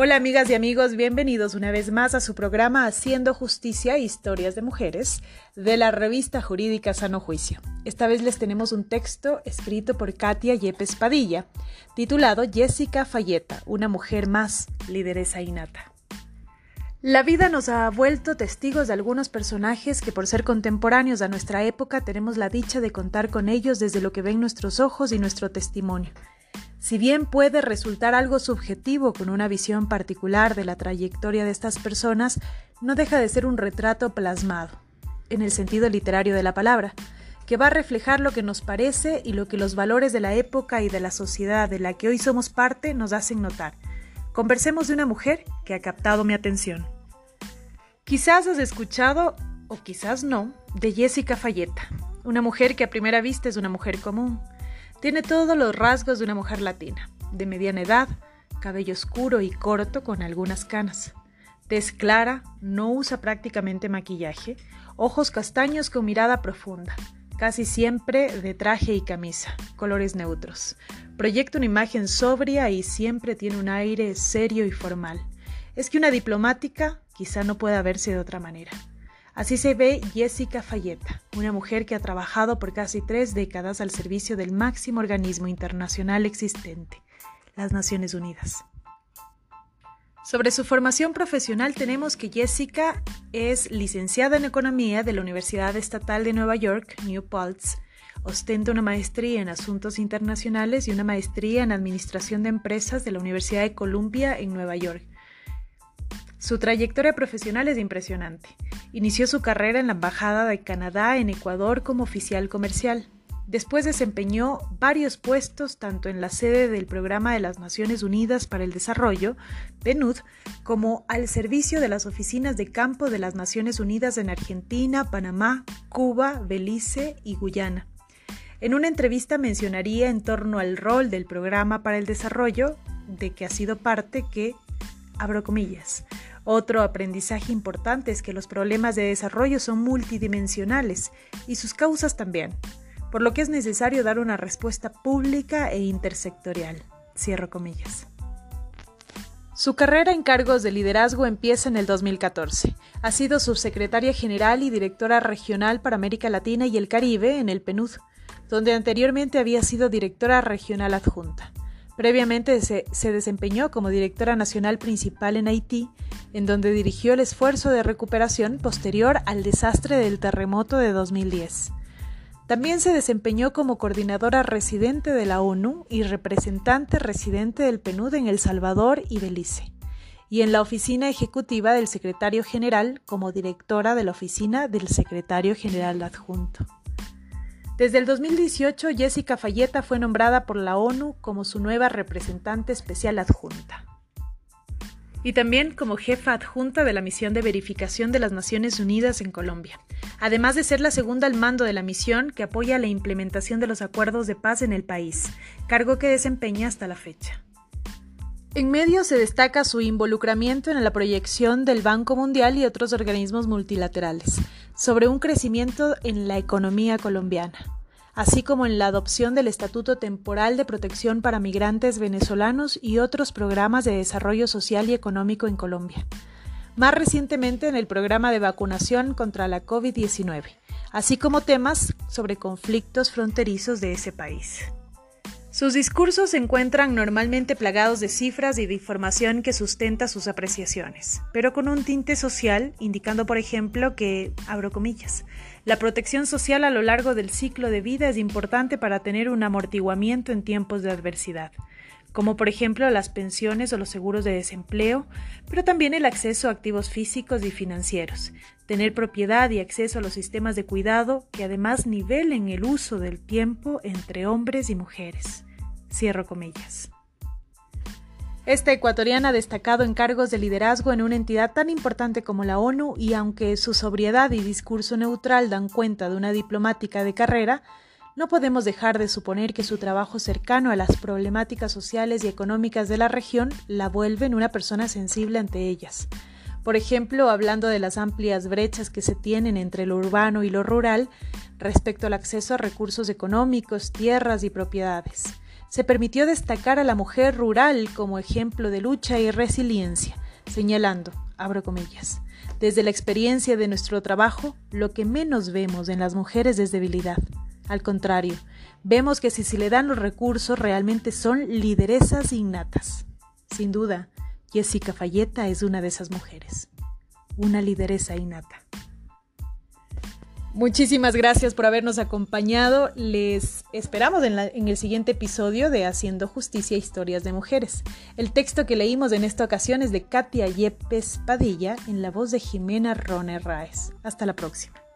Hola amigas y amigos, bienvenidos una vez más a su programa Haciendo Justicia e Historias de Mujeres de la revista jurídica Sano Juicio. Esta vez les tenemos un texto escrito por Katia Yepes Padilla, titulado Jessica Falleta, una mujer más, lideresa innata. La vida nos ha vuelto testigos de algunos personajes que por ser contemporáneos a nuestra época tenemos la dicha de contar con ellos desde lo que ven nuestros ojos y nuestro testimonio. Si bien puede resultar algo subjetivo con una visión particular de la trayectoria de estas personas, no deja de ser un retrato plasmado, en el sentido literario de la palabra, que va a reflejar lo que nos parece y lo que los valores de la época y de la sociedad de la que hoy somos parte nos hacen notar. Conversemos de una mujer que ha captado mi atención. Quizás has escuchado, o quizás no, de Jessica Falleta, una mujer que a primera vista es una mujer común tiene todos los rasgos de una mujer latina, de mediana edad, cabello oscuro y corto con algunas canas. Tez clara, no usa prácticamente maquillaje, ojos castaños con mirada profunda, casi siempre de traje y camisa, colores neutros. Proyecta una imagen sobria y siempre tiene un aire serio y formal. Es que una diplomática quizá no pueda verse de otra manera. Así se ve Jessica Falleta, una mujer que ha trabajado por casi tres décadas al servicio del máximo organismo internacional existente, las Naciones Unidas. Sobre su formación profesional tenemos que Jessica es licenciada en Economía de la Universidad Estatal de Nueva York, New Paltz, ostenta una maestría en Asuntos Internacionales y una maestría en Administración de Empresas de la Universidad de Columbia en Nueva York. Su trayectoria profesional es impresionante. Inició su carrera en la Embajada de Canadá en Ecuador como oficial comercial. Después desempeñó varios puestos tanto en la sede del Programa de las Naciones Unidas para el Desarrollo, PNUD, como al servicio de las oficinas de campo de las Naciones Unidas en Argentina, Panamá, Cuba, Belice y Guyana. En una entrevista mencionaría en torno al rol del Programa para el Desarrollo, de que ha sido parte que, abro comillas, otro aprendizaje importante es que los problemas de desarrollo son multidimensionales y sus causas también, por lo que es necesario dar una respuesta pública e intersectorial. Cierro comillas. Su carrera en cargos de liderazgo empieza en el 2014. Ha sido subsecretaria general y directora regional para América Latina y el Caribe en el PNUD, donde anteriormente había sido directora regional adjunta. Previamente se, desempeñó como directora nacional principal en Haití, en donde dirigió el esfuerzo de recuperación posterior al desastre del terremoto de 2010. También se desempeñó como coordinadora residente de la ONU y representante residente del PNUD en El Salvador y Belice, y en la oficina ejecutiva del secretario general como directora de la oficina del secretario general adjunto. Desde el 2018, Jessica Falleta fue nombrada por la ONU como su nueva representante especial adjunta. Y también como jefa adjunta de la misión de verificación de las Naciones Unidas en Colombia, además de ser la segunda al mando de la misión que apoya la implementación de los acuerdos de paz en el país, cargo que desempeña hasta la fecha. En medio se destaca su involucramiento en la proyección del Banco Mundial y otros organismos multilaterales sobre un crecimiento en la economía colombiana, así como en la adopción del Estatuto Temporal de Protección para Migrantes Venezolanos y otros programas de desarrollo social y económico en Colombia. Más recientemente en el programa de vacunación contra la COVID-19, así como temas sobre conflictos fronterizos de ese país. Sus discursos se encuentran normalmente plagados de cifras y de información que sustenta sus apreciaciones, pero con un tinte social, indicando por ejemplo que, abro comillas, la protección social a lo largo del ciclo de vida es importante para tener un amortiguamiento en tiempos de adversidad, como por ejemplo las pensiones o los seguros de desempleo, pero también el acceso a activos físicos y financieros, tener propiedad y acceso a los sistemas de cuidado que además nivelen el uso del tiempo entre hombres y mujeres. Cierro comillas. Esta ecuatoriana ha destacado en cargos de liderazgo en una entidad tan importante como la ONU y aunque su sobriedad y discurso neutral dan cuenta de una diplomática de carrera, no podemos dejar de suponer que su trabajo cercano a las problemáticas sociales y económicas de la región la vuelve en una persona sensible ante ellas. Por ejemplo, hablando de las amplias brechas que se tienen entre lo urbano y lo rural respecto al acceso a recursos económicos, tierras y propiedades se permitió destacar a la mujer rural como ejemplo de lucha y resiliencia, señalando, abro comillas, desde la experiencia de nuestro trabajo, lo que menos vemos en las mujeres es debilidad. Al contrario, vemos que si se le dan los recursos realmente son lideresas innatas. Sin duda, Jessica Falleta es una de esas mujeres, una lideresa innata. Muchísimas gracias por habernos acompañado. Les esperamos en, el siguiente episodio de Haciendo Justicia Historias de Mujeres. El texto que leímos en esta ocasión es de Katia Yepes Padilla en la voz de Jimena Rone Raes. Hasta la próxima.